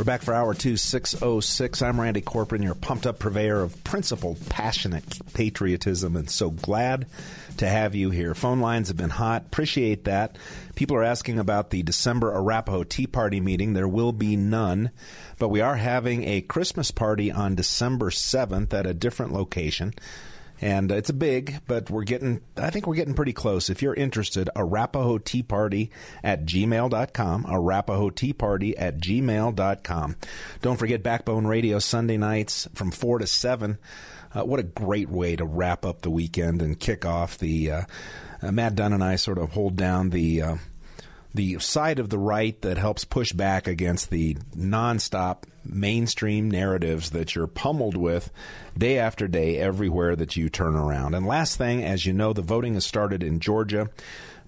We're back for hour two, 606. I'm Randy Corporon, your pumped up purveyor of principled, passionate patriotism, and so glad to have you here. Phone lines have been hot. Appreciate that. People are asking about the December Arapahoe Tea Party meeting. There will be none, but we are having a Christmas party on December 7th at a different location. And it's a big, but we're getting, I think we're getting pretty close. If you're interested, Arapahoe Tea Party at gmail.com, Arapahoe Tea Party at gmail.com. Don't forget Backbone Radio Sunday nights from 4 to 7. Uh, what a great way to wrap up the weekend and kick off the, uh, uh, Matt Dunn and I sort of hold down the, uh, the side of the right that helps push back against the nonstop mainstream narratives that you're pummeled with day after day everywhere that you turn around. And last thing, as you know, the voting has started in Georgia.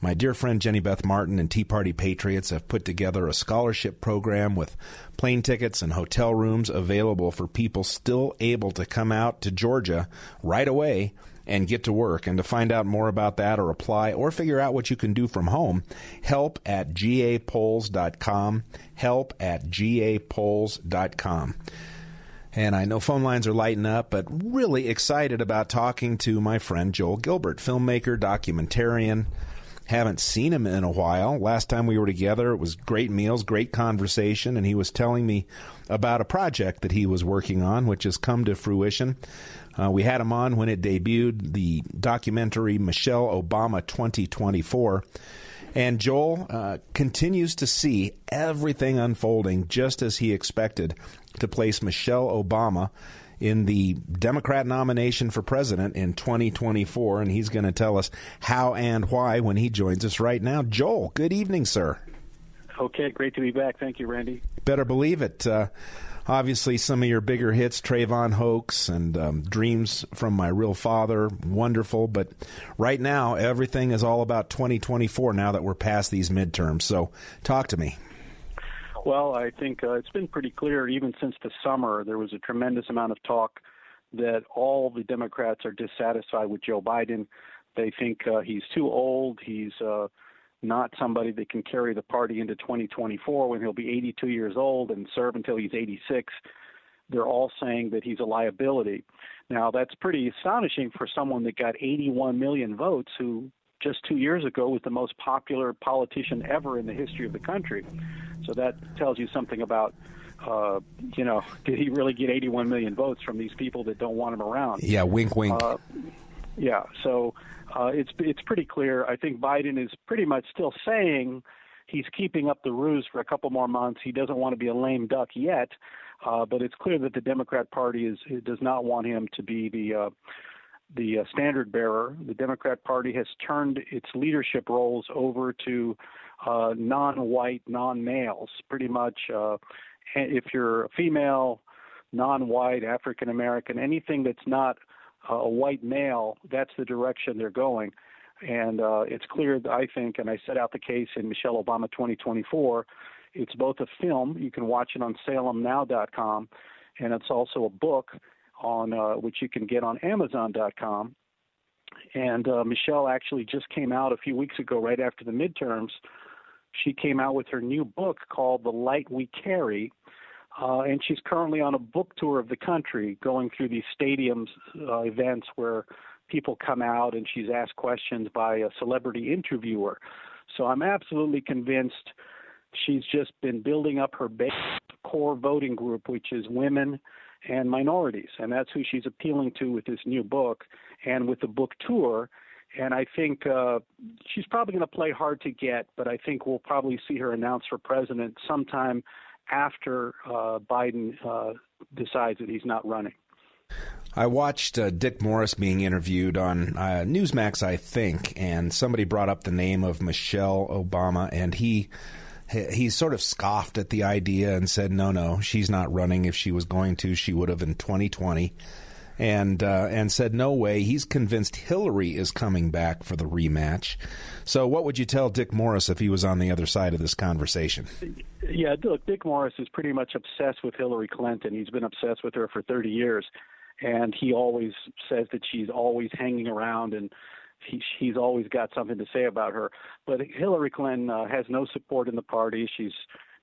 My dear friend Jenny Beth Martin and Tea Party Patriots have put together a scholarship program with plane tickets and hotel rooms available for people still able to come out to Georgia right away and get to work. And to find out more about that or apply or figure out what you can do from home, help at gapolls.com. Help at gapolls.com. And I know phone lines are lighting up, but really excited about talking to my friend Joel Gilbert, filmmaker, documentarian. Haven't seen him in a while. Last time we were together, it was great meals, great conversation, and he was telling me about a project that he was working on, which has come to fruition. Uh, we had him on when it debuted, the documentary Michelle Obama 2024. And Joel uh, continues to see everything unfolding just as he expected to place Michelle Obama in the Democrat nomination for president in 2024. And he's going to tell us how and why when he joins us right now. Joel, good evening, sir. Okay, great to be back. Thank you, Randy. Better believe it. Uh, obviously some of your bigger hits, Trayvon Hoax and um, Dreams from My Real Father, wonderful. But right now, everything is all about 2024 now that we're past these midterms. So talk to me. Well, I think uh, it's been pretty clear, even since the summer, there was a tremendous amount of talk that all the Democrats are dissatisfied with Joe Biden. They think uh, he's too old. He's uh, not somebody that can carry the party into 2024 when he'll be 82 years old and serve until he's 86. They're all saying that he's a liability. Now, that's pretty astonishing for someone that got 81 million votes, who just two years ago was the most popular politician ever in the history of the country. So that tells you something about, uh, you know, did he really get 81 million votes from these people that don't want him around? Yeah, wink, wink. Uh, yeah, so uh, it's it's pretty clear. I think Biden is pretty much still saying he's keeping up the ruse for a couple more months. He doesn't want to be a lame duck yet, uh, but it's clear that the Democrat Party is does not want him to be the uh, the uh, standard bearer. The Democrat Party has turned its leadership roles over to uh, non-white, non-males. Pretty much, uh, if you're a female, non-white, African American, anything that's not a white male, that's the direction they're going. And uh, it's clear, I think, and I set out the case in Michelle Obama 2024. It's both a film, you can watch it on salemnow.com, and it's also a book on uh, which you can get on amazon.com. And uh, Michelle actually just came out a few weeks ago, right after the midterms. She came out with her new book called The Light We Carry uh, and she's currently on a book tour of the country, going through these stadiums uh, events where people come out and she's asked questions by a celebrity interviewer. So I'm absolutely convinced she's just been building up her base core voting group, which is women and minorities, and that's who she's appealing to with this new book and with the book tour. And I think uh, she's probably going to play hard to get, but I think we'll probably see her announced for president sometime after uh, Biden uh, decides that he's not running. I watched uh, Dick Morris being interviewed on uh, Newsmax, I think, and somebody brought up the name of Michelle Obama, and he he sort of scoffed at the idea and said, "No, no, she's not running. If she was going to, she would have in 2020." And uh, and said, "No way." He's convinced Hillary is coming back for the rematch. So, what would you tell Dick Morris if he was on the other side of this conversation? Yeah, look, Dick Morris is pretty much obsessed with Hillary Clinton. He's been obsessed with her for 30 years and he always says that she's always hanging around and he, he's always got something to say about her. But Hillary Clinton uh, has no support in the party. She's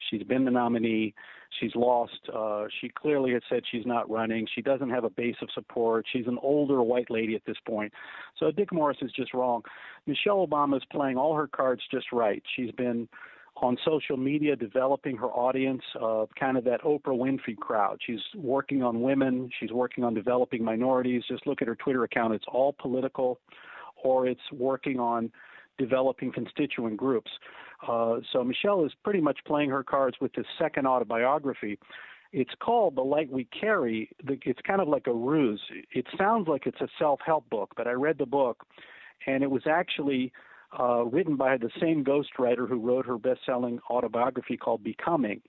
she's been the nominee. She's lost. Uh, she clearly has said she's not running. She doesn't have a base of support. She's an older white lady at this point. So Dick Morris is just wrong. Michelle Obama is playing all her cards just right. She's been on social media, developing her audience, uh, kind of that Oprah Winfrey crowd. She's working on women, she's working on developing minorities. Just look at her Twitter account, it's all political, or it's working on developing constituent groups. Uh, so Michelle is pretty much playing her cards with this second autobiography. It's called The Light We Carry. It's kind of like a ruse. It sounds like it's a self help book, but I read the book, and it was actually uh, written by the same ghostwriter who wrote her best selling autobiography called Becoming.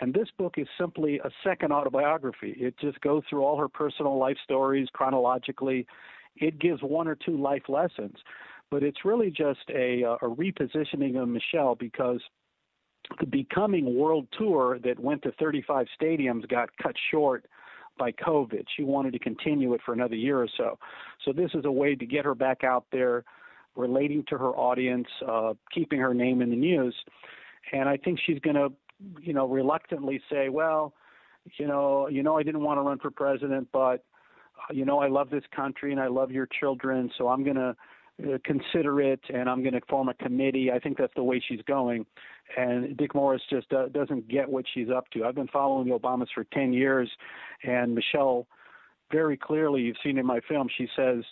And this book is simply a second autobiography. It just goes through all her personal life stories chronologically. It gives one or two life lessons, but it's really just a, a repositioning of Michelle because the Becoming World Tour that went to 35 stadiums got cut short by COVID. She wanted to continue it for another year or so. So this is a way to get her back out there, relating to her audience, uh, keeping her name in the news. And I think she's going to, you know, reluctantly say, well, you know, you know, I didn't want to run for president, but uh, you know, I love this country and I love your children, so I'm going to consider it and I'm going to form a committee. I think that's the way she's going. And Dick Morris just uh, doesn't get what she's up to. I've been following the Obamas for 10 years, and Michelle, very clearly, you've seen in my film, she says,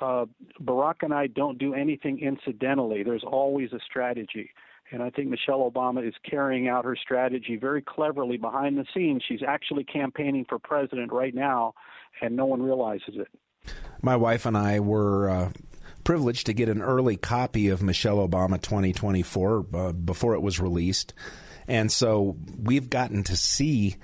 uh, Barack and I don't do anything incidentally. There's always a strategy. And I think Michelle Obama is carrying out her strategy very cleverly behind the scenes. She's actually campaigning for president right now, and no one realizes it. My wife and I were uh, privileged to get an early copy of Michelle Obama 2024 uh, before it was released. And so we've gotten to see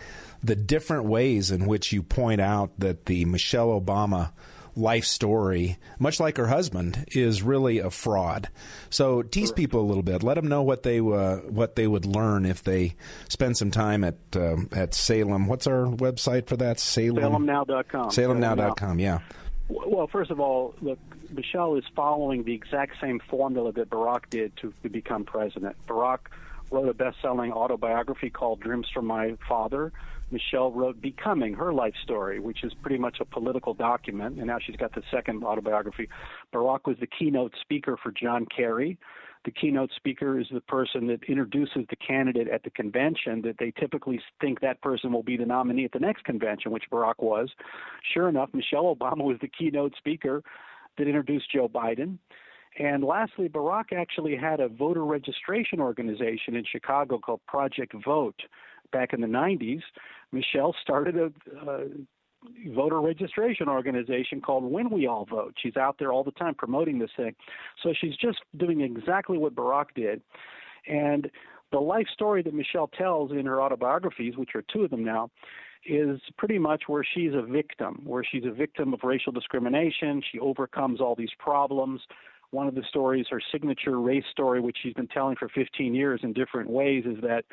the different ways in which you point out that the Michelle Obama life story, much like her husband, is really a fraud. So tease people a little bit. Let them know what they uh, what they would learn if they spend some time at um, at Salem. What's our website for that? Salem. SalemNow.com. SalemNow.com. Yeah. Well, first of all, look, Michelle is following the exact same formula that Barack did to, to become president. Barack wrote a best-selling autobiography called Dreams from My Father Michelle wrote Becoming, her life story, which is pretty much a political document, and now she's got the second autobiography. Barack was the keynote speaker for John Kerry. The keynote speaker is the person that introduces the candidate at the convention that they typically think that person will be the nominee at the next convention, which Barack was. Sure enough, Michelle Obama was the keynote speaker that introduced Joe Biden. And lastly, Barack actually had a voter registration organization in Chicago called Project Vote back in the 90s Michelle started a, voter registration organization called When We All Vote. She's out there all the time promoting this thing. So she's just doing exactly what Barack did. And the life story that Michelle tells in her autobiographies, which are two of them now, is pretty much where she's a victim, where she's a victim of racial discrimination. She overcomes all these problems. One of the stories, her signature race story, which she's been telling for 15 years in different ways, is that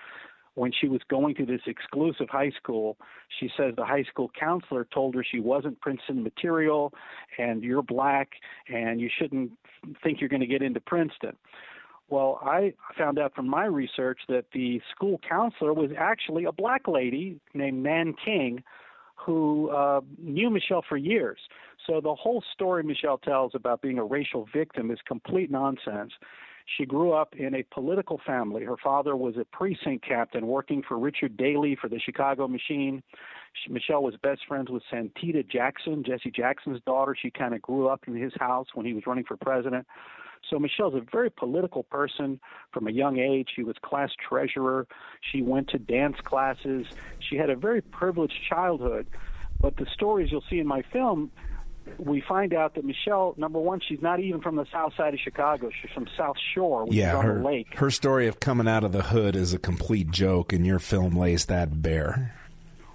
when she was going to this exclusive high school, she says the high school counselor told her she wasn't Princeton material and you're black and you shouldn't think you're going to get into Princeton. Well, I found out from my research that the school counselor was actually a black lady named Nan King who uh, knew Michelle for years. So the whole story Michelle tells about being a racial victim is complete nonsense. She grew up in a political family. Her father was a precinct captain working for Richard Daley for the Chicago Machine. She, Michelle was best friends with Santita Jackson, Jesse Jackson's daughter. She kind of grew up in his house when he was running for president. So Michelle's a very political person from a young age. She was class treasurer. She went to dance classes. She had a very privileged childhood. But the stories you'll see in my film, we find out that Michelle, number one, she's not even from the south side of Chicago. She's from South Shore, which yeah, is on her, the lake. Her story of coming out of the hood is a complete joke, and your film lays that bare.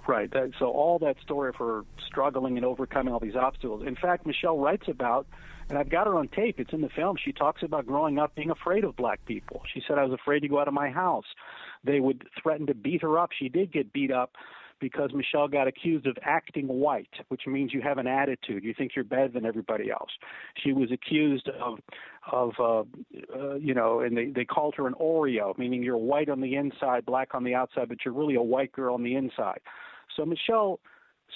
Right. That, so all that story of her struggling and overcoming all these obstacles. In fact, Michelle writes about, and I've got her on tape. It's in the film. She talks about growing up being afraid of black people. She said, "I was afraid to go out of my house. They would threaten to beat her up. She did get beat up." Because Michelle got accused of acting white, which means you have an attitude. You think you're better than everybody else. She was accused of, of uh, uh, you know, and they, they called her an Oreo, meaning you're white on the inside, black on the outside, but you're really a white girl on the inside. So Michelle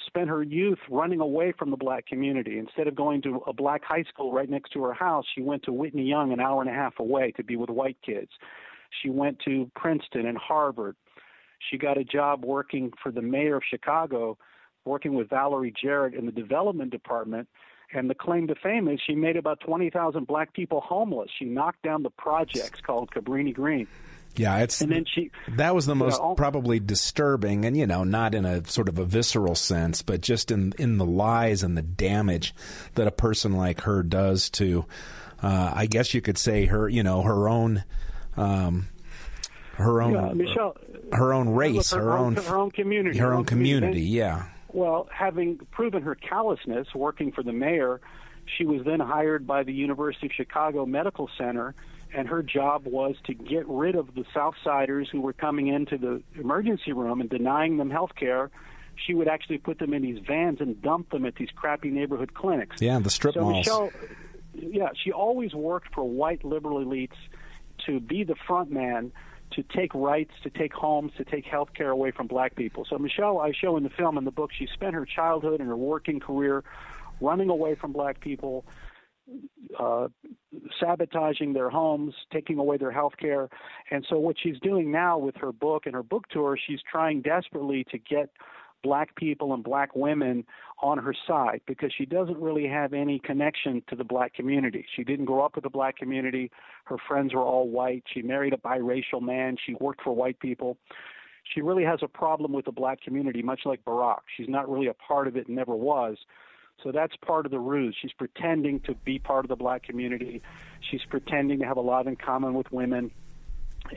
spent her youth running away from the black community. Instead of going to a black high school right next to her house, she went to Whitney Young an hour and a half away to be with white kids. She went to Princeton and Harvard. She got a job working for the mayor of Chicago, working with Valerie Jarrett in the development department. And the claim to fame is she made about 20,000 black people homeless. She knocked down the projects called Cabrini Green. Yeah, it's and then she that was the most know, probably disturbing, and you know, not in a sort of a visceral sense, but just in in the lies and the damage that a person like her does to, uh, I guess you could say her, you know, her own. Um, her own, yeah, Michelle, her own race, her, her, own, her own community, her own community. And, yeah. Well, having proven her callousness working for the mayor, she was then hired by the University of Chicago Medical Center, and her job was to get rid of the Southsiders who were coming into the emergency room and denying them health care. She would actually put them in these vans and dump them at these crappy neighborhood clinics. Yeah, the strip so malls. Michelle, yeah, she always worked for white liberal elites to be the front man to take rights, to take homes, to take health care away from black people. So Michelle, I show in the film and the book, she spent her childhood and her working career running away from black people, uh, sabotaging their homes, taking away their health care. And so what she's doing now with her book and her book tour, she's trying desperately to get black people and black women on her side because she doesn't really have any connection to the black community. She didn't grow up with the black community. Her friends were all white. She married a biracial man. She worked for white people. She really has a problem with the black community, much like Barack. She's not really a part of it and never was. So that's part of the ruse. She's pretending to be part of the black community. She's pretending to have a lot in common with women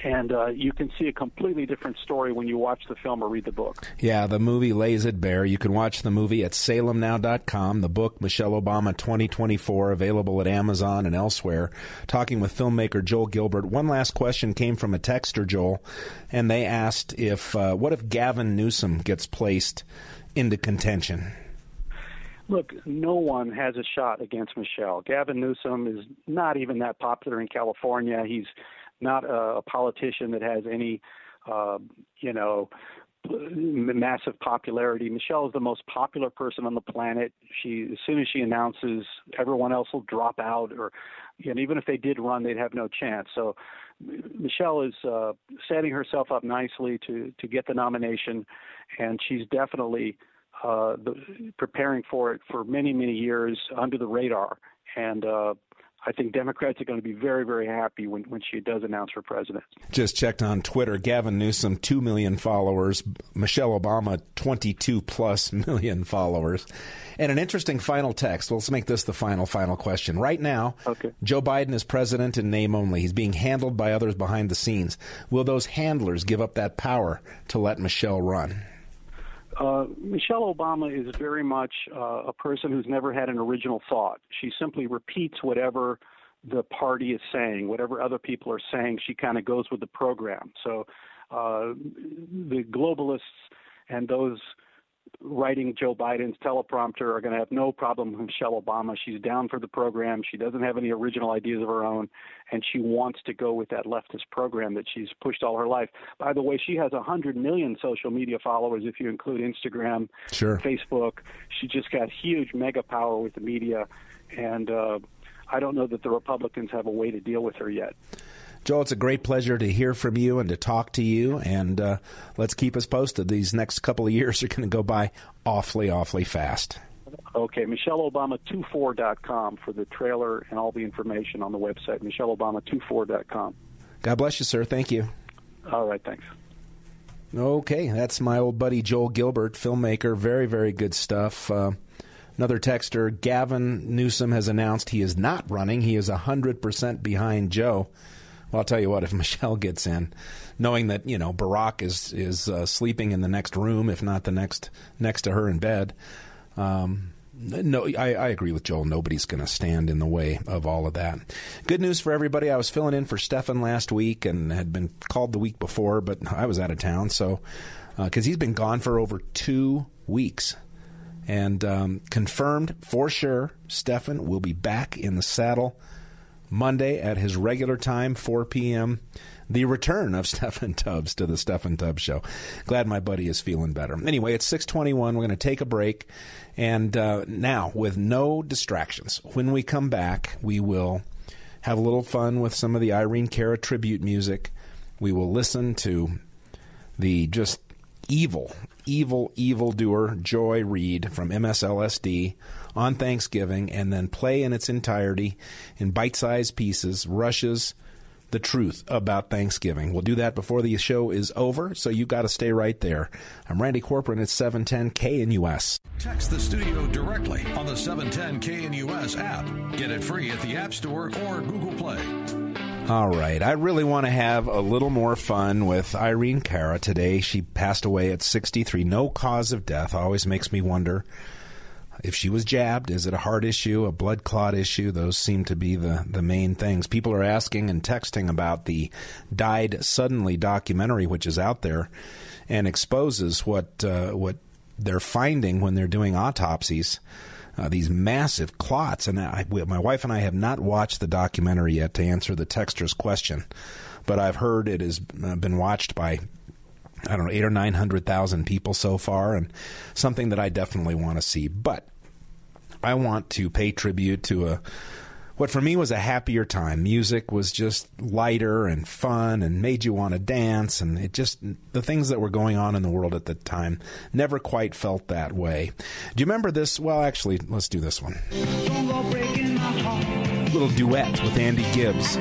and uh, you can see a completely different story when you watch the film or read the book. Yeah, the movie lays it bare. You can watch the movie at salemnow.com. The book, Michelle Obama 2024, available at Amazon and elsewhere. Talking with filmmaker Joel Gilbert. One last question came from a texter, Joel, and they asked if uh, what if Gavin Newsom gets placed into contention? Look, no one has a shot against Michelle. Gavin Newsom is not even that popular in California. He's not a, a politician that has any, uh, you know, massive popularity. Michelle is the most popular person on the planet. She, as soon as she announces, everyone else will drop out, or know, even if they did run, they'd have no chance. So, Michelle is uh, setting herself up nicely to to get the nomination, and she's definitely uh, the, preparing for it for many many years under the radar. And uh, I think Democrats are going to be very, very happy when, when she does announce for president. Just checked on Twitter. Gavin Newsom, 2 million followers. Michelle Obama, 22 plus million followers. And an interesting final text. Well, let's make this the final, final question. Right now, okay. Joe Biden is president in name only. He's being handled by others behind the scenes. Will those handlers give up that power to let Michelle run? Uh, Michelle Obama is very much uh, a person who's never had an original thought. She simply repeats whatever the party is saying, whatever other people are saying. She kind of goes with the program. So uh, the globalists and those writing Joe Biden's teleprompter are going to have no problem with Michelle Obama. She's down for the program. She doesn't have any original ideas of her own, and she wants to go with that leftist program that she's pushed all her life. By the way, she has 100 million social media followers if you include Instagram, sure. Facebook. She just got huge mega power with the media, and uh, I don't know that the Republicans have a way to deal with her yet. Joel, it's a great pleasure to hear from you and to talk to you. And uh, let's keep us posted. These next couple of years are going to go by awfully, awfully fast. Okay, MichelleObama24.com for the trailer and all the information on the website, MichelleObama24.com. God bless you, sir. Thank you. All right, thanks. Okay, that's my old buddy Joel Gilbert, filmmaker. Very, very good stuff. Uh, another texter, Gavin Newsom, has announced he is not running. He is 100% behind Joe. Well, I'll tell you what, if Michelle gets in, knowing that, you know, Barack is, is uh, sleeping in the next room, if not the next next to her in bed, um, no, I, I, agree with Joel. Nobody's going to stand in the way of all of that. Good news for everybody. I was filling in for Steffan last week and had been called the week before, but I was out of town. So, because uh, he's been gone for over two weeks. And um, confirmed for sure, Steffan will be back in the saddle Monday at his regular time, 4 p.m the return of Steffan Tubbs to the Steffan Tubbs Show. Glad my buddy is feeling better. Anyway, it's 621. We're going to take a break. And uh, now, with no distractions, when we come back, we will have a little fun with some of the Irene Cara tribute music. We will listen to the just evil, evil, evil doer Joy Reid from MSLSD on Thanksgiving and then play in its entirety in bite sized pieces Rush's, the truth about Thanksgiving. We'll do that before the show is over, so you got to stay right there. I'm Randy Corporon at 710 KNUS. Text the studio directly on the 710 KNUS app. Get it free at the App Store or Google Play. All right. I really want to have a little more fun with Irene Cara today. She passed away at 63. No cause of death. Always makes me wonder if she was jabbed, is it a heart issue, a blood clot issue? Those seem to be the, the main things. People are asking and texting about the Died Suddenly documentary, which is out there and exposes what, uh, what they're finding when they're doing autopsies. Uh, these massive clots. And I, my wife and I have not watched the documentary yet to answer the texter's question, but I've heard it has uh, been watched by I don't know eight or nine hundred thousand people so far, and something that I definitely want to see. But I want to pay tribute to a what for me was a happier time. Music was just lighter and fun and made you want to dance, and it just the things that were going on in the world at the time never quite felt that way. Do you remember this? Well, actually, let's do this one. Little duet with Andy Gibbs.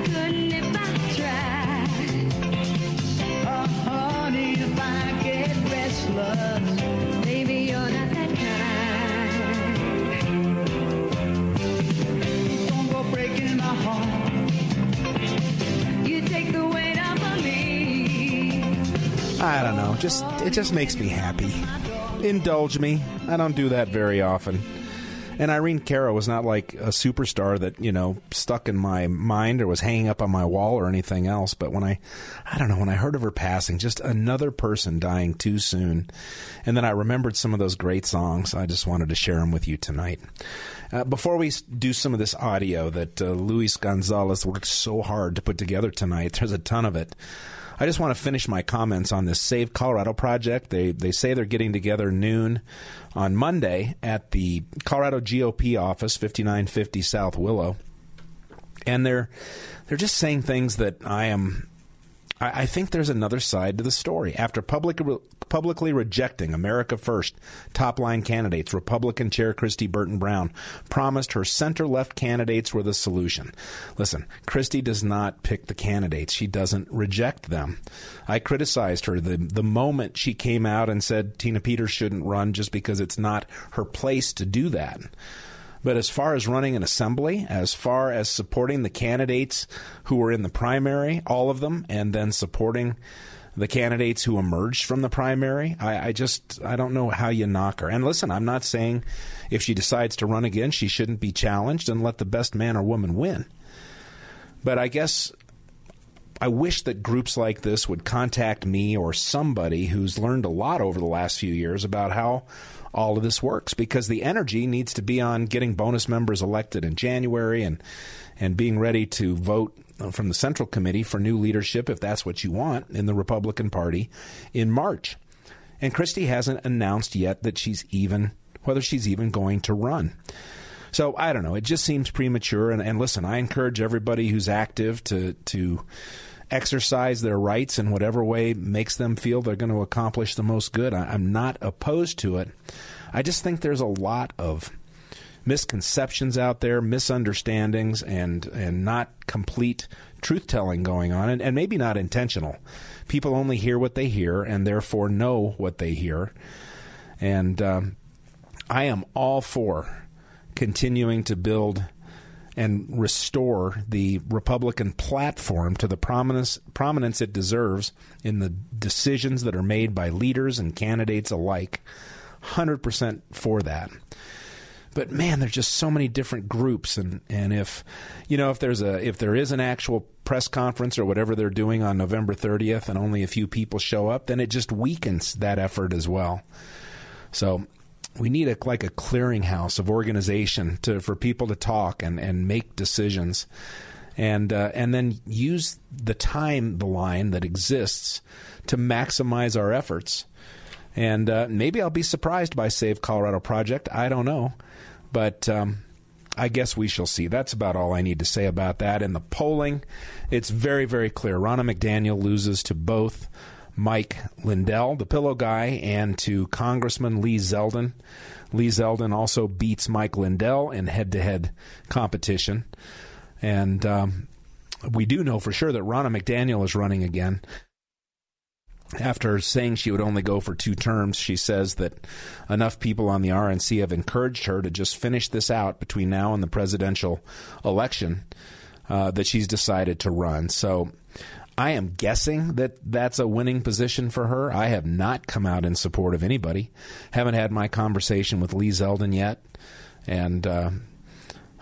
I don't know. Just it just makes me happy. Indulge me. I don't do that very often. And Irene Cara was not like a superstar that, you know, stuck in my mind or was hanging up on my wall or anything else. But when I, I don't know, when I heard of her passing, just another person dying too soon. And then I remembered some of those great songs. I just wanted to share them with you tonight. Uh, before we do some of this audio that uh, Luis Gonzalez worked so hard to put together tonight, there's a ton of it. I just want to finish my comments on this Save Colorado project. They they say they're getting together noon on Monday at the Colorado GOP office, 5950 South Willow. And they're they're just saying things that I am I, I think there's another side to the story. After public, re- publicly rejecting America First top line candidates, Republican Chair Kristi Burton Brown promised her center left candidates were the solution. Listen, Kristi does not pick the candidates, she doesn't reject them. I criticized her the, the moment she came out and said Tina Peters shouldn't run just because it's not her place to do that. But as far as running an assembly, as far as supporting the candidates who were in the primary, all of them, and then supporting the candidates who emerged from the primary, I, I just I don't know how you knock her. And listen, I'm not saying if she decides to run again, she shouldn't be challenged and let the best man or woman win. But I guess I wish that groups like this would contact me or somebody who's learned a lot over the last few years about how all of this works because the energy needs to be on getting bonus members elected in January and and being ready to vote from the Central Committee for new leadership if that's what you want in the Republican Party in March. And Kristi hasn't announced yet that she's even whether she's even going to run. So I don't know. It just seems premature. And, and listen, I encourage everybody who's active to to exercise their rights in whatever way makes them feel they're going to accomplish the most good. I, am not opposed to it. I just think there's a lot of misconceptions out there, misunderstandings, and and not complete truth telling going on, and, and maybe not intentional. People only hear what they hear, and therefore know what they hear. And um, I am all for continuing to build and restore the Republican platform to the prominence prominence it deserves in the decisions that are made by leaders and candidates alike. 100% for that but man, there's just so many different groups, and and if you know if there's a if there is an actual press conference or whatever they're doing on November 30th, and only a few people show up, then it just weakens that effort as well. So we need a like a clearinghouse of organization to for people to talk and and make decisions and uh, and then use the time the line that exists to maximize our efforts and uh, maybe I'll be surprised by Save Colorado Project. I don't know. But um, I guess we shall see. That's about all I need to say about that. In the polling, it's very, very clear. Ronna McDaniel loses to both Mike Lindell, the pillow guy, and to Congressman Lee Zeldin. Lee Zeldin also beats Mike Lindell in head to head competition. And um, we do know for sure that Ronna McDaniel is running again after saying she would only go for two terms, she says that enough people on the RNC have encouraged her to just finish this out between now and the presidential election uh, that she's decided to run. So I am guessing that that's a winning position for her. I have not come out in support of anybody. Haven't had my conversation with Lee Zeldin yet, and uh,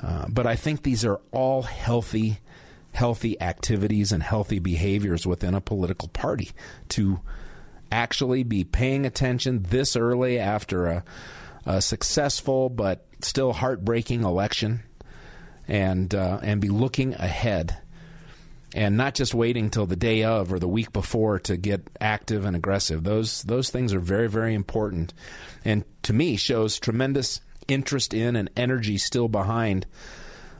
uh, but I think these are all healthy healthy activities and healthy behaviors within a political party to actually be paying attention this early after a, a successful but still heartbreaking election and uh, and be looking ahead and not just waiting till the day of or the week before to get active and aggressive those those things are very very important and to me shows tremendous interest in and energy still behind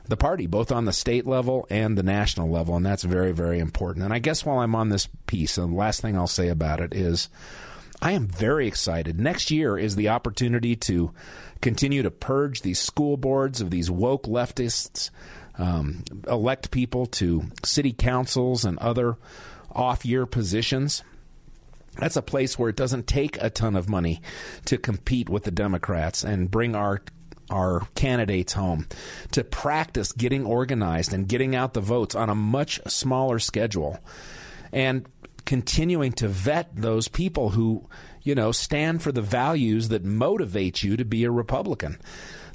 the party, both on the state level and the national level, and that's very, very important. And I guess while I'm on this piece, the last thing I'll say about it is I am very excited. Next year is the opportunity to continue to purge these school boards of these woke leftists, um, elect people to city councils and other off year positions. That's a place where it doesn't take a ton of money to compete with the Democrats and bring our our candidates home to practice getting organized and getting out the votes on a much smaller schedule and continuing to vet those people who, you know, stand for the values that motivate you to be a Republican.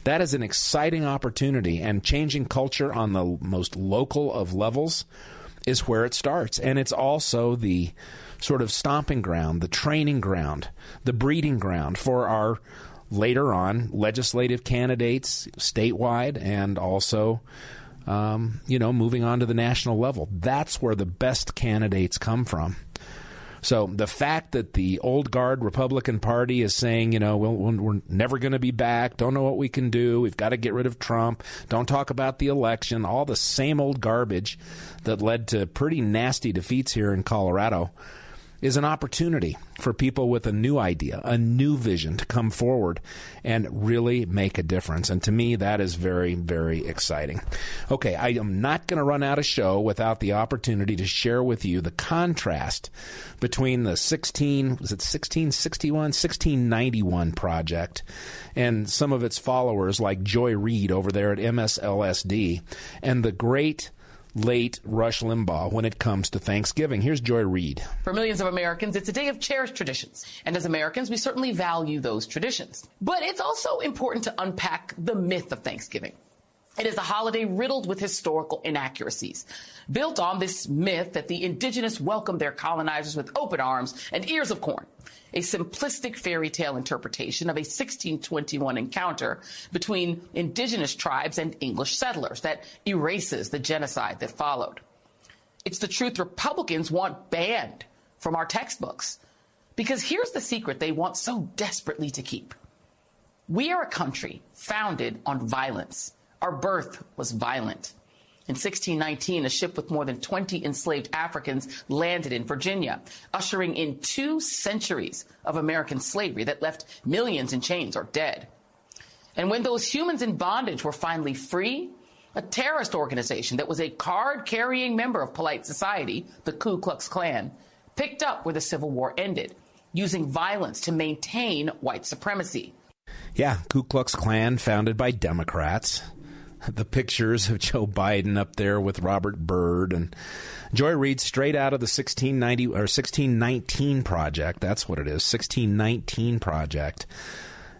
That is an exciting opportunity, and changing culture on the most local of levels is where it starts. And it's also the sort of stomping ground, the training ground, the breeding ground for our later on legislative candidates statewide and also um, you know moving on to the national level that's where the best candidates come from so the fact that the old guard Republican Party is saying, you know, we're never going to be back, don't know what we can do, we've got to get rid of Trump, don't talk about the election, all the same old garbage that led to pretty nasty defeats here in Colorado is an opportunity for people with a new idea, a new vision to come forward and really make a difference. And to me, that is very, very exciting. Okay, I am not going to run out of show without the opportunity to share with you the contrast between the 16, was it 1661, 1691 project and some of its followers like Joy Reid over there at MSLSD and the great late Rush Limbaugh when it comes to Thanksgiving. Here's Joy Reid. For millions of Americans, it's a day of cherished traditions. And as Americans, we certainly value those traditions. But it's also important to unpack the myth of Thanksgiving. It is a holiday riddled with historical inaccuracies, built on this myth that the indigenous welcomed their colonizers with open arms and ears of corn a simplistic fairy tale interpretation of a 1621 encounter between indigenous tribes and English settlers that erases the genocide that followed. It's the truth Republicans want banned from our textbooks. Because here's the secret they want so desperately to keep. We are a country founded on violence. Our birth was violent. In 1619, a ship with more than 20 enslaved Africans landed in Virginia, ushering in two centuries of American slavery that left millions in chains or dead. And when those humans in bondage were finally free, a terrorist organization that was a card carrying member of polite society, the Ku Klux Klan, picked up where the Civil War ended, using violence to maintain white supremacy. Yeah, Ku Klux Klan founded by Democrats. The pictures of Joe Biden up there with Robert Byrd and Joy Reid straight out of the 1690 or 1619 project. That's what it is. 1619 project.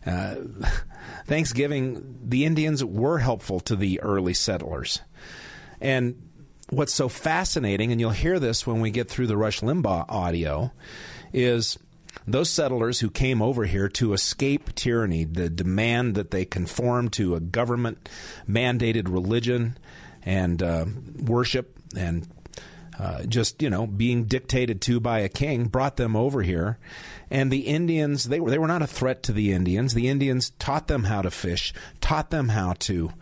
Uh, Thanksgiving, the Indians were helpful to the early settlers. And what's so fascinating, and you'll hear this when we get through the Rush Limbaugh audio, is those settlers who came over here to escape tyranny, the demand that they conform to a government mandated religion and uh, worship and uh, just you know being dictated to by a king brought them over here. And the Indians they were they were not a threat to the Indians. The Indians taught them how to fish taught them how to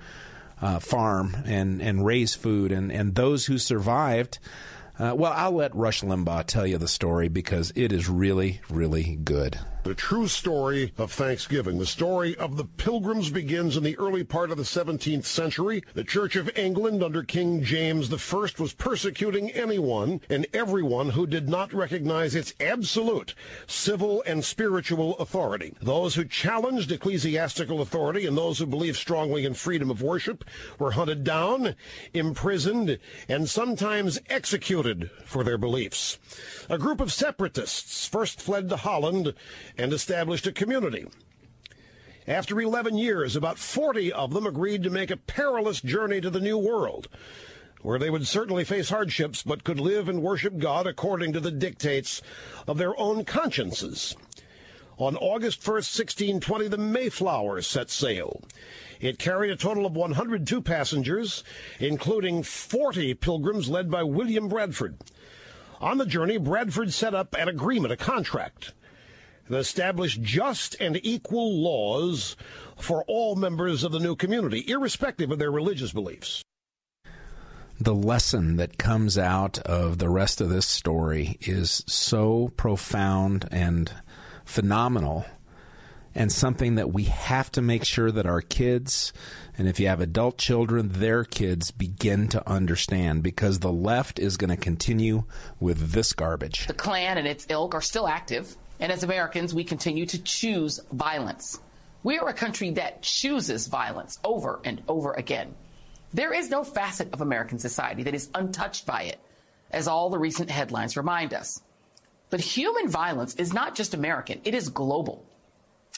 uh, farm and and raise food. And and those who survived uh, well, I'll let Rush Limbaugh tell you the story because it is really, really good. The true story of Thanksgiving. The story of the pilgrims begins in the early part of the 17th century. The Church of England under King James I was persecuting anyone and everyone who did not recognize its absolute civil and spiritual authority. Those who challenged ecclesiastical authority and those who believed strongly in freedom of worship were hunted down, imprisoned, and sometimes executed for their beliefs. A group of separatists first fled to Holland and established a community. After 11 years, about 40 of them agreed to make a perilous journey to the New World, where they would certainly face hardships but could live and worship God according to the dictates of their own consciences. On August 1st, 1620, the Mayflower set sail. It carried a total of 102 passengers, including 40 pilgrims led by William Bradford. On the journey, Bradford set up an agreement, a contract that established just and equal laws for all members of the new community, irrespective of their religious beliefs. The lesson that comes out of the rest of this story is so profound and phenomenal and something that we have to make sure that our kids and if you have adult children their kids begin to understand because the left is going to continue with this garbage the klan and its ilk are still active and as Americans, we continue to choose violence. We are a country that chooses violence over and over again. There is no facet of American society that is untouched by it, as all the recent headlines remind us. But human violence is not just American, it is global.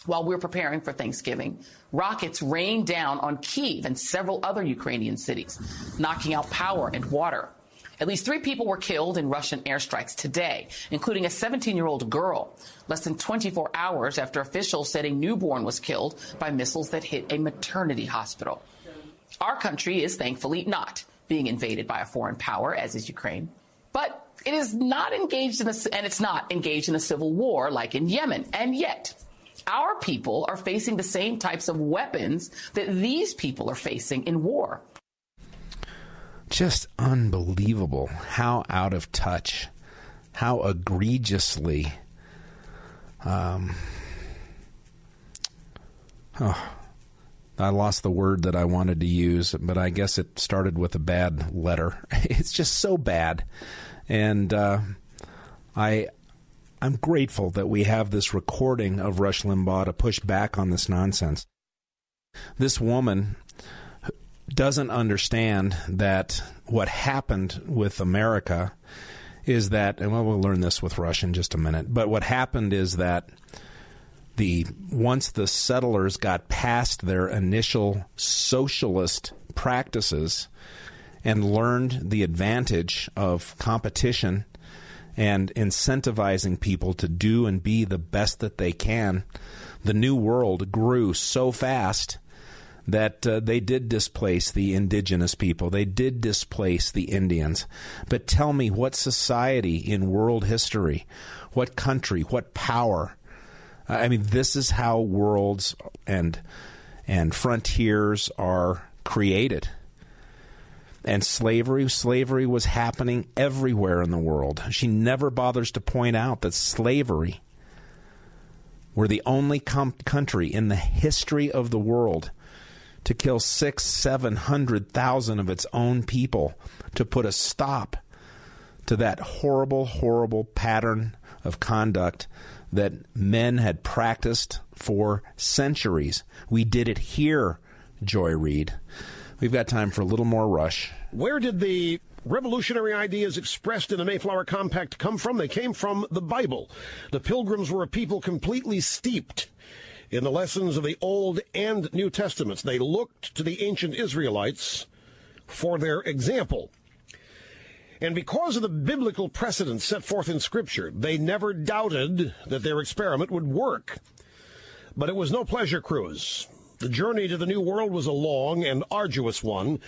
While we're preparing for Thanksgiving, rockets rained down on Kiev and several other Ukrainian cities, knocking out power and water. At least three people were killed in Russian airstrikes today, including a 17 year old girl, less than 24 hours after officials said a newborn was killed by missiles that hit a maternity hospital. Our country is thankfully not being invaded by a foreign power, as is Ukraine. But it is not engaged in a, and it's not engaged in a civil war like in Yemen. And yet, our people are facing the same types of weapons that these people are facing in war just unbelievable how out of touch, how egregiously. Um, oh, I lost the word that I wanted to use, but I guess it started with a bad letter. It's just so bad, and uh, I I'm grateful that we have this recording of Rush Limbaugh to push back on this nonsense. This woman doesn't understand that what happened with America is that, and well, we'll learn this with Rush in just a minute, but what happened is that the once the settlers got past their initial socialist practices and learned the advantage of competition and incentivizing people to do and be the best that they can, the new world grew so fast that uh, they did displace the indigenous people. They did displace the Indians. But tell me, what society in world history, what country, what power? I mean, this is how worlds and and frontiers are created. And slavery, slavery was happening everywhere in the world. She never bothers to point out that slavery We're the only com- country in the history of the world to kill six, seven hundred thousand of its own people to put a stop to that horrible, horrible pattern of conduct that men had practiced for centuries. We did it here, Joy Reid. We've got time for a little more rush. Where did the revolutionary ideas expressed in the Mayflower Compact come from? They came from the Bible. The Pilgrims were a people completely steeped in the lessons of the Old and New Testaments. They looked to the ancient Israelites for their example. And because of the biblical precedents set forth in Scripture, they never doubted that their experiment would work. But it was no pleasure cruise. The journey to the New World was a long and arduous one,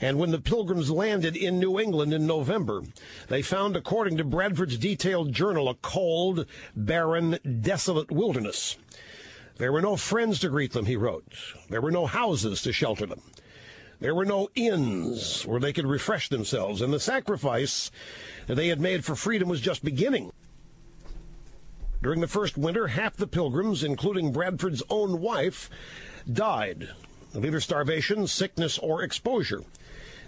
and when the pilgrims landed in New England in November, they found, according to Bradford's detailed journal, a cold, barren, desolate wilderness. There were no friends to greet them, he wrote. There were no houses to shelter them. There were no inns where they could refresh themselves, and the sacrifice that they had made for freedom was just beginning. During the first winter, half the pilgrims, including Bradford's own wife, died of either starvation, sickness, or exposure.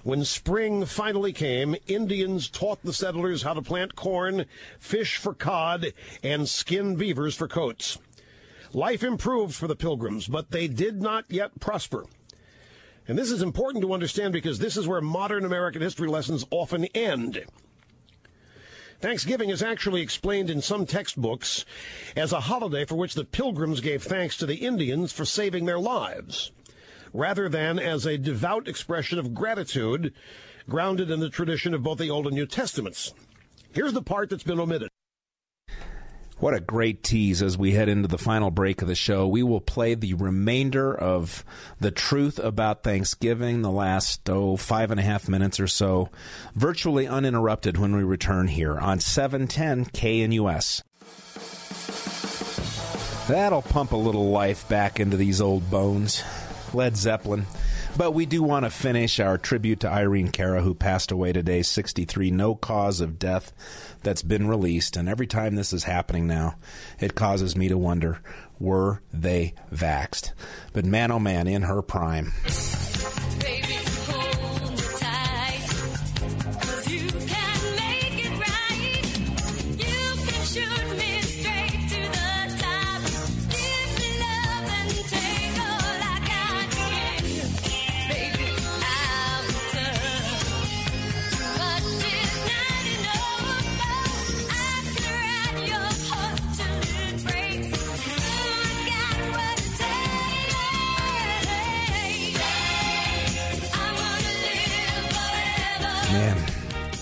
When spring finally came, Indians taught the settlers how to plant corn, fish for cod, and skin beavers for coats. Life improved for the pilgrims, but they did not yet prosper. And this is important to understand because this is where modern American history lessons often end. Thanksgiving is actually explained in some textbooks as a holiday for which the pilgrims gave thanks to the Indians for saving their lives, rather than as a devout expression of gratitude grounded in the tradition of both the Old and New Testaments. Here's the part that's been omitted. What a great tease as we head into the final break of the show. We will play the remainder of the truth about Thanksgiving, the last, oh, five and a half minutes or so, virtually uninterrupted when we return here on 710 KNUS. That'll pump a little life back into these old bones. Led Zeppelin. But we do want to finish our tribute to Irene Cara, who passed away today, 63. No cause of death that's been released. And every time this is happening now, it causes me to wonder were they vaxed? But man, oh man, in her prime.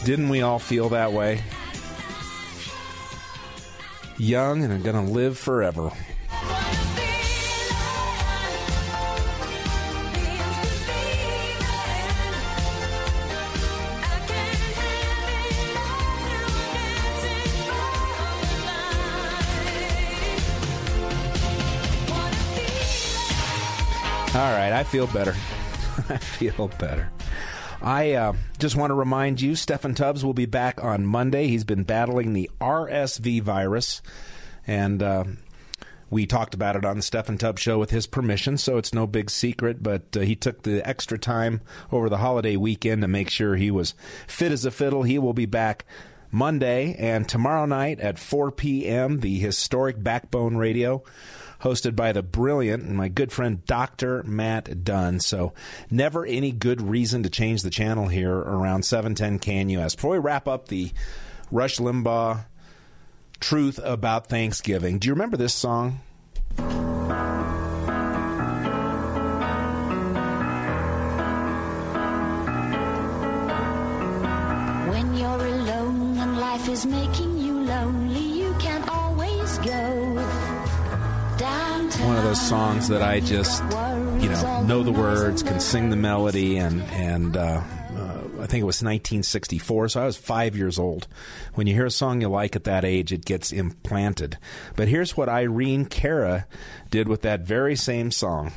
Didn't we all feel that way? Young and to live forever. All right, I feel better. I feel better. I uh, just want to remind you, Steffan Tubbs will be back on Monday. He's been battling the RSV virus, and uh, we talked about it on the Steffan Tubbs show with his permission, so it's no big secret. But uh, he took the extra time over the holiday weekend to make sure he was fit as a fiddle. He will be back Monday and tomorrow night at 4 p.m. The historic Backbone Radio hosted by the brilliant and my good friend Dr. Matt Dunn. So, never any good reason to change the channel here around 710 KNUS. Before we wrap up the Rush Limbaugh truth about Thanksgiving, do you remember this song? When you're alone and life is making you lonely, One of those songs that I just, you know, know the words, can sing the melody, and and uh, uh, I think it was 1964, so I was five years old. When you hear a song you like at that age, it gets implanted. But here's what Irene Cara did with that very same song.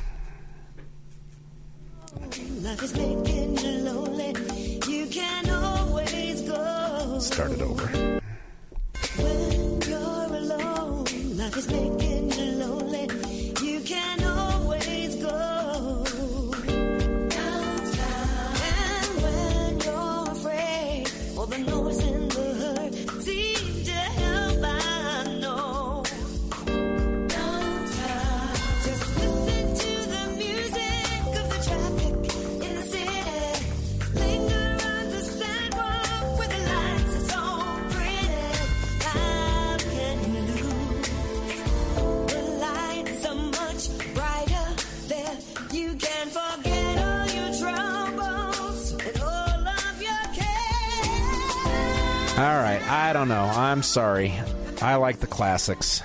Life is I don't know. I'm sorry. I like the classics.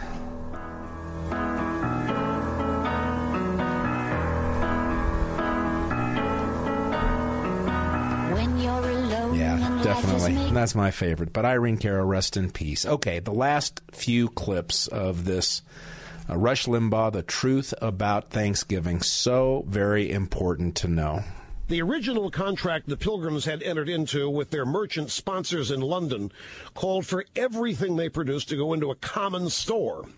When you're alone Yeah, and life is definitely. That's my favorite. But Irene Cara, rest in peace. Okay, the last few clips of this uh, Rush Limbaugh, the truth about Thanksgiving, so very important to know. The original contract the Pilgrims had entered into with their merchant sponsors in London called for everything they produced to go into a common store.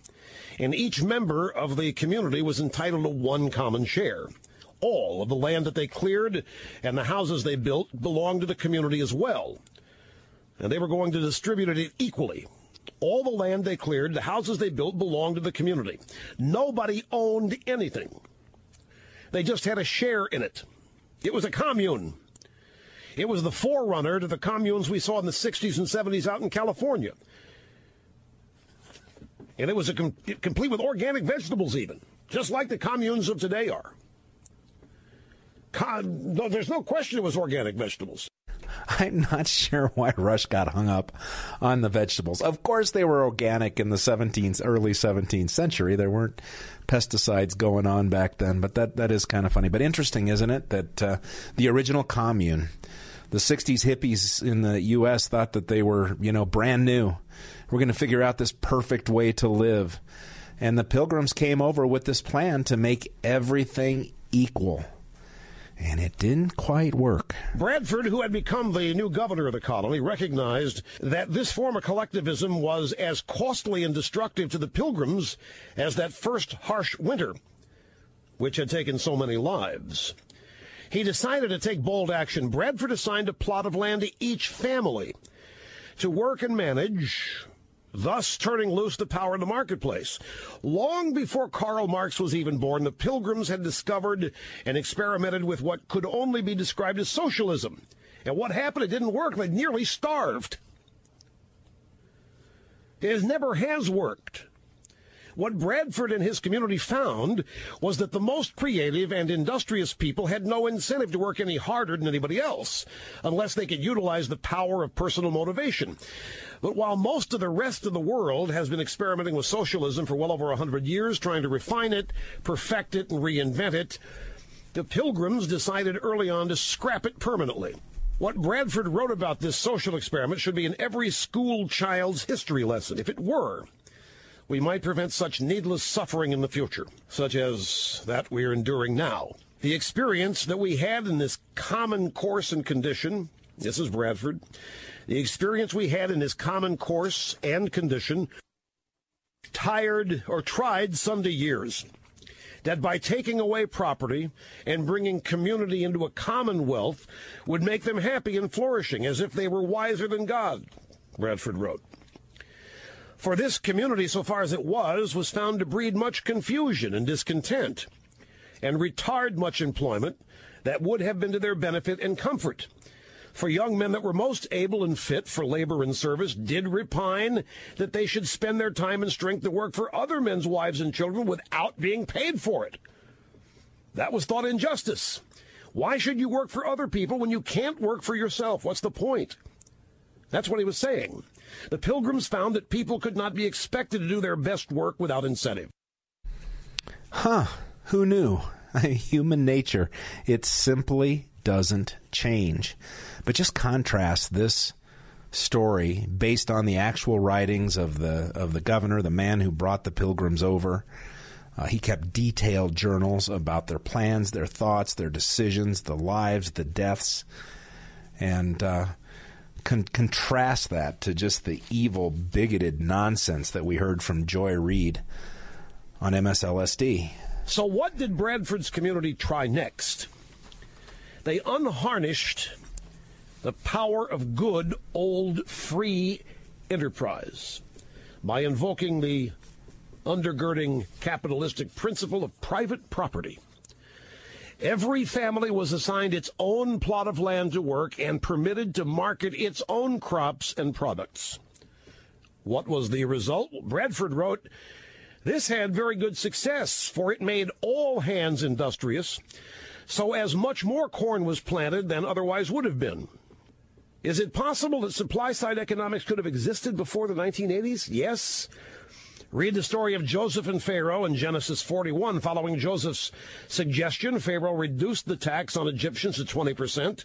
And each member of the community was entitled to one common share. All of the land that they cleared and the houses they built belonged to the community as well. And they were going to distribute it equally. All the land they cleared, the houses they built belonged to the community. Nobody owned anything. They just had a share in it. It was a commune. It was the forerunner to the communes we saw in the 60s and 70s out in California. And it was a com- complete with organic vegetables, even, just like the communes of today are. Con- no, there's no question it was organic vegetables. I'm not sure why Rush got hung up on the vegetables. Of course, they were organic in the 17th, early 17th century. There weren't pesticides going on back then, but that, that is kind of funny. But interesting, isn't it, that uh, the original commune, the 60s hippies in the U.S. thought that they were, you know, brand new. We're going to figure out this perfect way to live. And the pilgrims came over with this plan to make everything equal. And it didn't quite work. Bradford, who had become the new governor of the colony, recognized that this form of collectivism was as costly and destructive to the pilgrims as that first harsh winter, which had taken so many lives. He decided to take bold action. Bradford assigned a plot of land to each family to work and manage, thus turning loose the power of the marketplace. Long before Karl Marx was even born, the Pilgrims had discovered and experimented with what could only be described as socialism. And what happened? It didn't work. They nearly starved. It never has worked. What Bradford and his community found was that the most creative and industrious people had no incentive to work any harder than anybody else, unless they could utilize the power of personal motivation. But while most of the rest of the world has been experimenting with socialism for well over a hundred years, trying to refine it, perfect it, and reinvent it, the Pilgrims decided early on to scrap it permanently. What Bradford wrote about this social experiment should be in every school child's history lesson. If it were, we might prevent such needless suffering in the future, such as that we are enduring now. The experience that we had in this common course and condition, this is Bradford, the experience we had in this common course and condition tired or tried Sunday years. That by taking away property and bringing community into a commonwealth would make them happy and flourishing as if they were wiser than God, Bradford wrote. For this community, so far as it was, was found to breed much confusion and discontent and retard much employment that would have been to their benefit and comfort. For young men that were most able and fit for labor and service did repine that they should spend their time and strength to work for other men's wives and children without being paid for it. That was thought injustice. Why should you work for other people when you can't work for yourself? What's the point? That's what he was saying. The pilgrims found that people could not be expected to do their best work without incentive. Huh. Who knew? Human nature. It simply doesn't change. But just contrast this story based on the actual writings of the of the governor, the man who brought the pilgrims over. Uh, he kept detailed journals about their plans, their thoughts, their decisions, the lives, the deaths, and uh, con- contrast that to just the evil, bigoted nonsense that we heard from Joy Reid on MSLSD. So, what did Bradford's community try next? They unharnessed the power of good old free enterprise by invoking the undergirding capitalistic principle of private property. Every family was assigned its own plot of land to work and permitted to market its own crops and products. What was the result? Bradford wrote, This had very good success, for it made all hands industrious, so as much more corn was planted than otherwise would have been. Is it possible that supply side economics could have existed before the 1980s? Yes. Read the story of Joseph and Pharaoh in Genesis 41. Following Joseph's suggestion, Pharaoh reduced the tax on Egyptians to 20%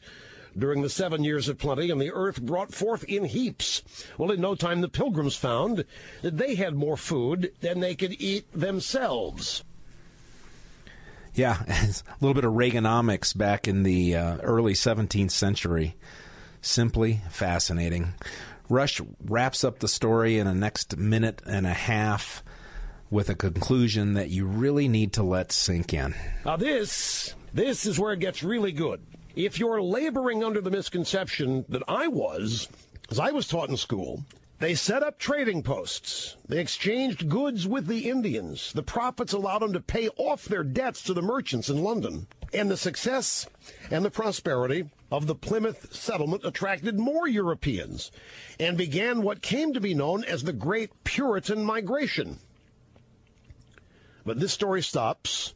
during the seven years of plenty, and the earth brought forth in heaps. Well, in no time, the pilgrims found that they had more food than they could eat themselves. Yeah, a little bit of Reaganomics back in the uh, early 17th century. Simply fascinating. Rush wraps up the story in a next minute and a half with a conclusion that you really need to let sink in. Now, this this is where it gets really good. If you're laboring under the misconception that I was, as I was taught in school, they set up trading posts. They exchanged goods with the Indians. The profits allowed them to pay off their debts to the merchants in London. And the success and the prosperity of the Plymouth settlement attracted more Europeans and began what came to be known as the Great Puritan Migration. But this story stops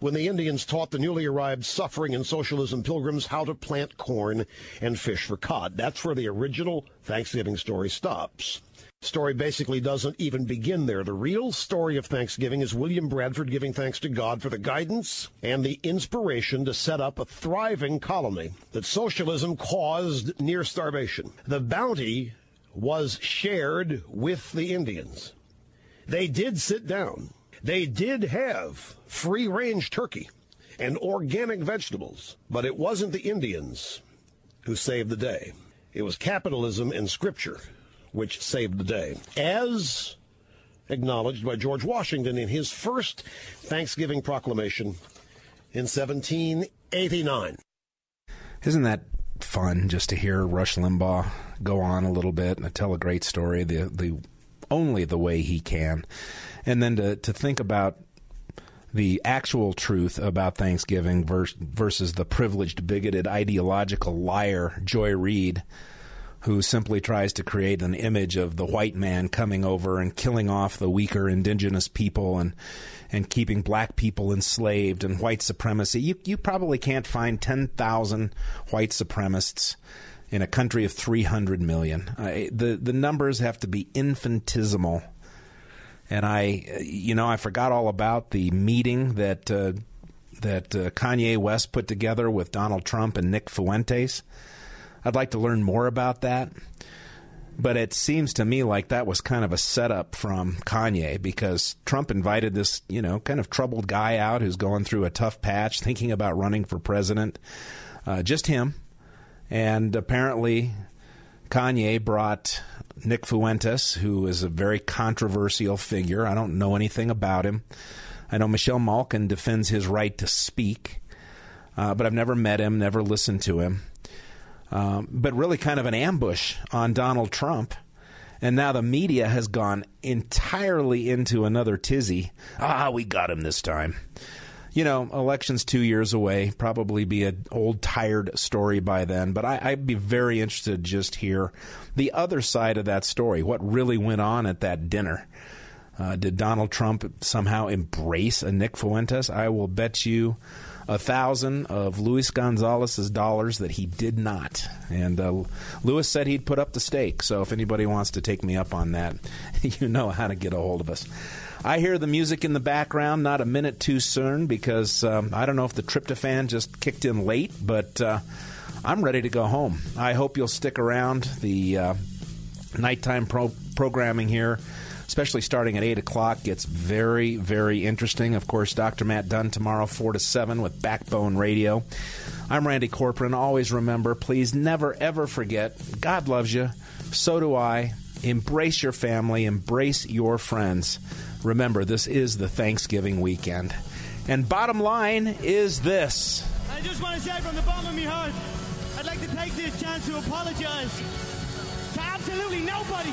when the Indians taught the newly arrived suffering and socialism pilgrims how to plant corn and fish for cod. That's where the original Thanksgiving story stops. Story basically doesn't even begin there. The real story of Thanksgiving is William Bradford giving thanks to God for the guidance and the inspiration to set up a thriving colony that socialism caused near starvation. The bounty was shared with the Indians. They did sit down they did have free range turkey and organic vegetables, but it wasn't the Indians who saved the day. It was capitalism and scripture which saved the day. As acknowledged by George Washington in his first Thanksgiving proclamation in 1789. Isn't that fun just to hear Rush Limbaugh go on a little bit and tell a great story the the only the way he can and then to to think about the actual truth about Thanksgiving versus versus the privileged, bigoted, ideological liar Joy Reid, who simply tries to create an image of the white man coming over and killing off the weaker indigenous people and and keeping black people enslaved and white supremacy. You you probably can't find ten thousand white supremacists in a country of three hundred million. Uh, the the numbers have to be infinitesimal and I, you know, I forgot all about the meeting that uh, that uh, Kanye West put together with Donald Trump and Nick Fuentes. I'd like to learn more about that. But it seems to me like that was kind of a setup from Kanye because Trump invited this, you know, kind of troubled guy out who's going through a tough patch, thinking about running for president. Uh, just him. And apparently, Kanye brought Nick Fuentes, who is a very controversial figure. I don't know anything about him. I know Michelle Malkin defends his right to speak, uh, but I've never met him, never listened to him. Um, but really, kind of an ambush on Donald Trump. And now the media has gone entirely into another tizzy. Ah, we got him this time you know, election's two years away. Probably be an old, tired story by then. But I, would be very interested just hear the other side of that story. What really went on at that dinner? Uh, did Donald Trump somehow embrace a Nick Fuentes? I will bet you a thousand of Luis Gonzalez's dollars that he did not. And uh, Luis said he'd put up the stake. So if anybody wants to take me up on that, you know how to get a hold of us. I hear the music in the background, not a minute too soon, because um, I don't know if the tryptophan just kicked in late, but uh, I'm ready to go home. I hope you'll stick around. The uh, nighttime pro- programming here, especially starting at 8 o'clock, gets very, very interesting. Of course, Dr. Matt Dunn tomorrow, 4 to 7 with Backbone Radio. I'm Randy Corporon. Always remember, please never, ever forget God loves you. So do I. Embrace your family, embrace your friends. Remember, this is the Thanksgiving weekend. And bottom line is this. I just want to say from the bottom of my heart, I'd like to take this chance to apologize to absolutely nobody.